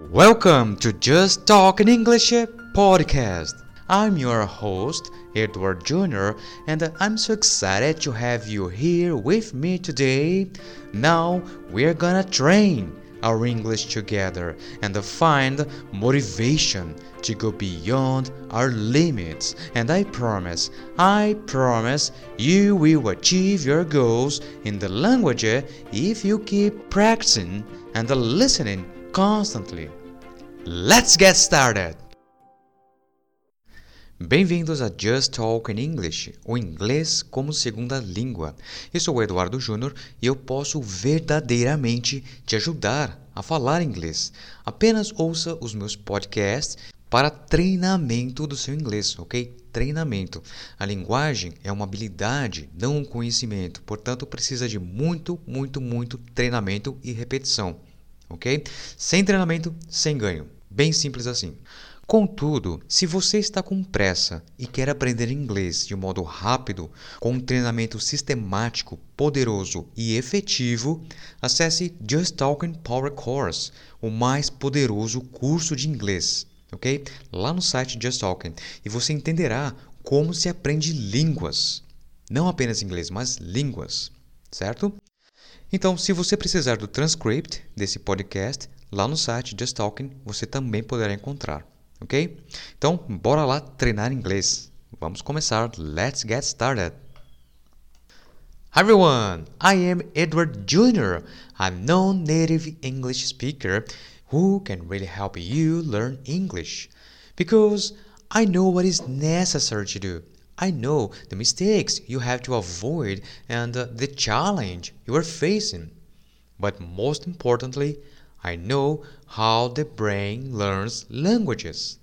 Welcome to Just Talk in English podcast. I'm your host, Edward Jr., and I'm so excited to have you here with me today. Now we're gonna train our English together and find motivation to go beyond our limits. And I promise, I promise you will achieve your goals in the language if you keep practicing and listening constantly. Let's get started! Bem-vindos a Just Talk in English, o inglês como segunda língua. Eu sou o Eduardo Júnior e eu posso verdadeiramente te ajudar a falar inglês. Apenas ouça os meus podcasts para treinamento do seu inglês, ok? Treinamento. A linguagem é uma habilidade, não um conhecimento. Portanto, precisa de muito, muito, muito treinamento e repetição, ok? Sem treinamento, sem ganho. Bem simples assim. Contudo, se você está com pressa e quer aprender inglês de modo rápido, com um treinamento sistemático, poderoso e efetivo, acesse Just Talking Power Course, o mais poderoso curso de inglês, ok? Lá no site Just Talking, e você entenderá como se aprende línguas, não apenas inglês, mas línguas, certo? Então, se você precisar do transcript desse podcast, lá no site Just Talking você também poderá encontrar ok? Então, bora lá treinar inglês. Vamos começar. Let's get started. Hi everyone, I am Edward Jr., a non-native English speaker who can really help you learn English because I know what is necessary to do. I know the mistakes you have to avoid and uh, the challenge you are facing. But most importantly, I know how the brain learns languages.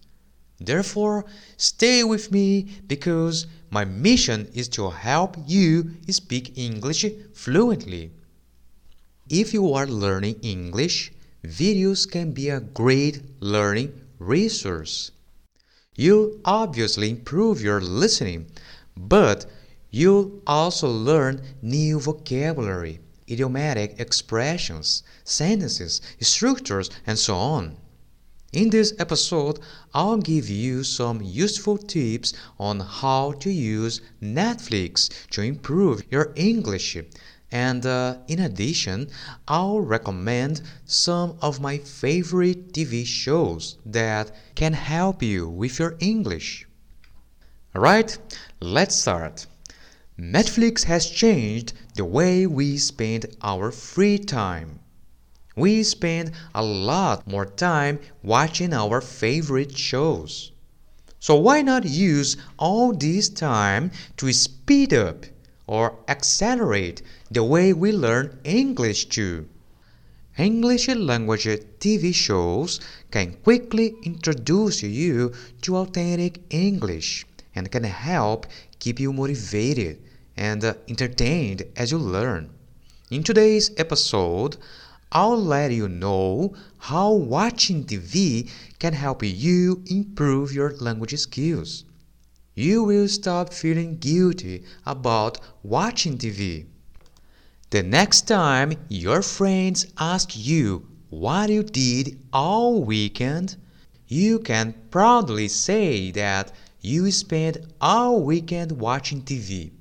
Therefore, stay with me because my mission is to help you speak English fluently. If you are learning English, videos can be a great learning resource. You'll obviously improve your listening, but you'll also learn new vocabulary idiomatic expressions, sentences, structures, and so on. In this episode, I'll give you some useful tips on how to use Netflix to improve your English. And uh, in addition, I'll recommend some of my favorite TV shows that can help you with your English. Alright, let's start. Netflix has changed the way we spend our free time. We spend a lot more time watching our favorite shows. So why not use all this time to speed up or accelerate the way we learn English too? English language TV shows can quickly introduce you to authentic English and can help keep you motivated and entertained as you learn. In today's episode, I'll let you know how watching TV can help you improve your language skills. You will stop feeling guilty about watching TV. The next time your friends ask you what you did all weekend, you can proudly say that you spent all weekend watching TV.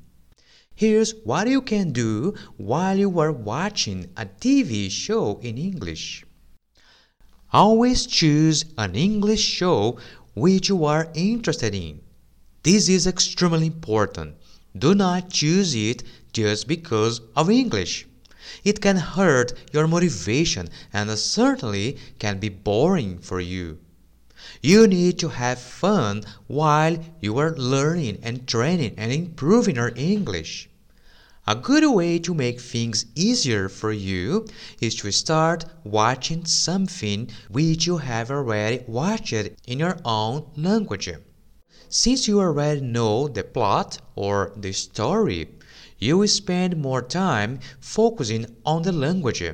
Here's what you can do while you are watching a TV show in English. Always choose an English show which you are interested in. This is extremely important. Do not choose it just because of English. It can hurt your motivation and certainly can be boring for you. You need to have fun while you are learning and training and improving your English. A good way to make things easier for you is to start watching something which you have already watched in your own language. Since you already know the plot or the story, you will spend more time focusing on the language.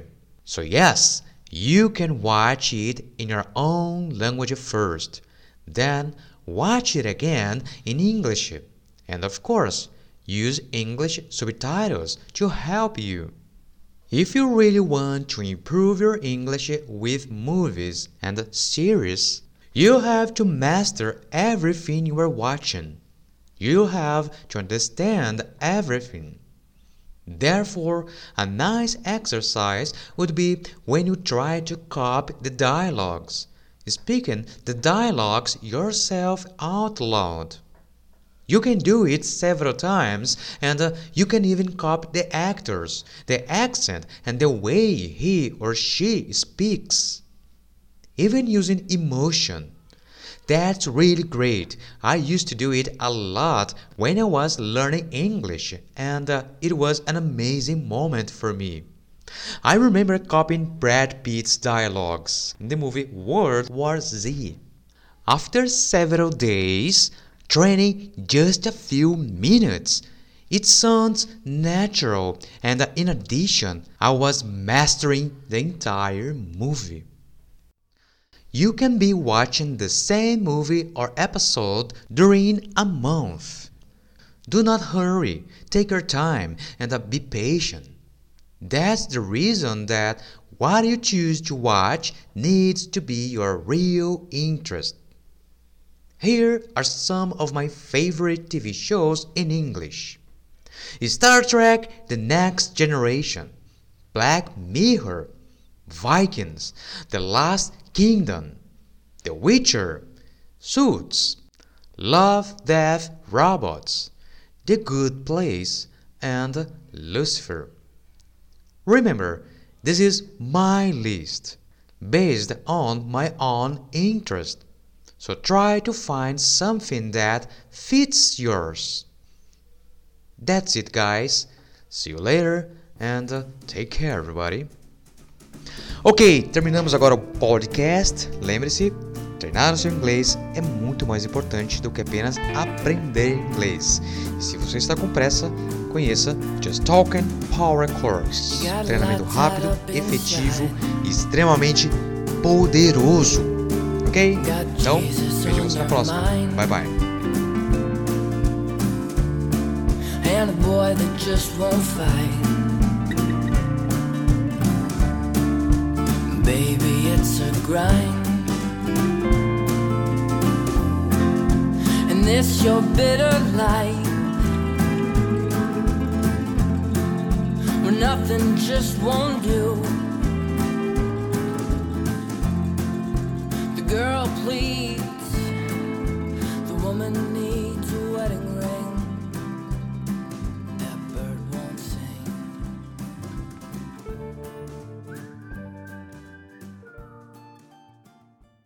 So, yes, you can watch it in your own language first, then watch it again in English, and of course, use English subtitles to help you. If you really want to improve your English with movies and series, you have to master everything you are watching. You have to understand everything. Therefore, a nice exercise would be when you try to copy the dialogues, speaking the dialogues yourself out loud. You can do it several times, and uh, you can even copy the actors, the accent, and the way he or she speaks. Even using emotion. That's really great. I used to do it a lot when I was learning English, and uh, it was an amazing moment for me. I remember copying Brad Pitt's dialogues in the movie World War Z. After several days, training just a few minutes, it sounds natural, and uh, in addition, I was mastering the entire movie. You can be watching the same movie or episode during a month. Do not hurry, take your time, and uh, be patient. That's the reason that what you choose to watch needs to be your real interest. Here are some of my favorite TV shows in English Star Trek The Next Generation, Black Mirror, Vikings, The Last Kingdom, The Witcher, Suits, Love, Death, Robots, The Good Place, and Lucifer. Remember, this is my list based on my own interest. So try to find something that fits yours. That's it, guys. See you later and take care, everybody. Ok, terminamos agora o podcast. Lembre-se, treinar o seu inglês é muito mais importante do que apenas aprender inglês. E se você está com pressa, conheça Just Talking Power Course. Treinamento rápido, efetivo e extremamente poderoso. Ok? Então, vejo você na próxima. Bye bye. Baby, it's a grind. And this your bitter life. Where nothing just won't do.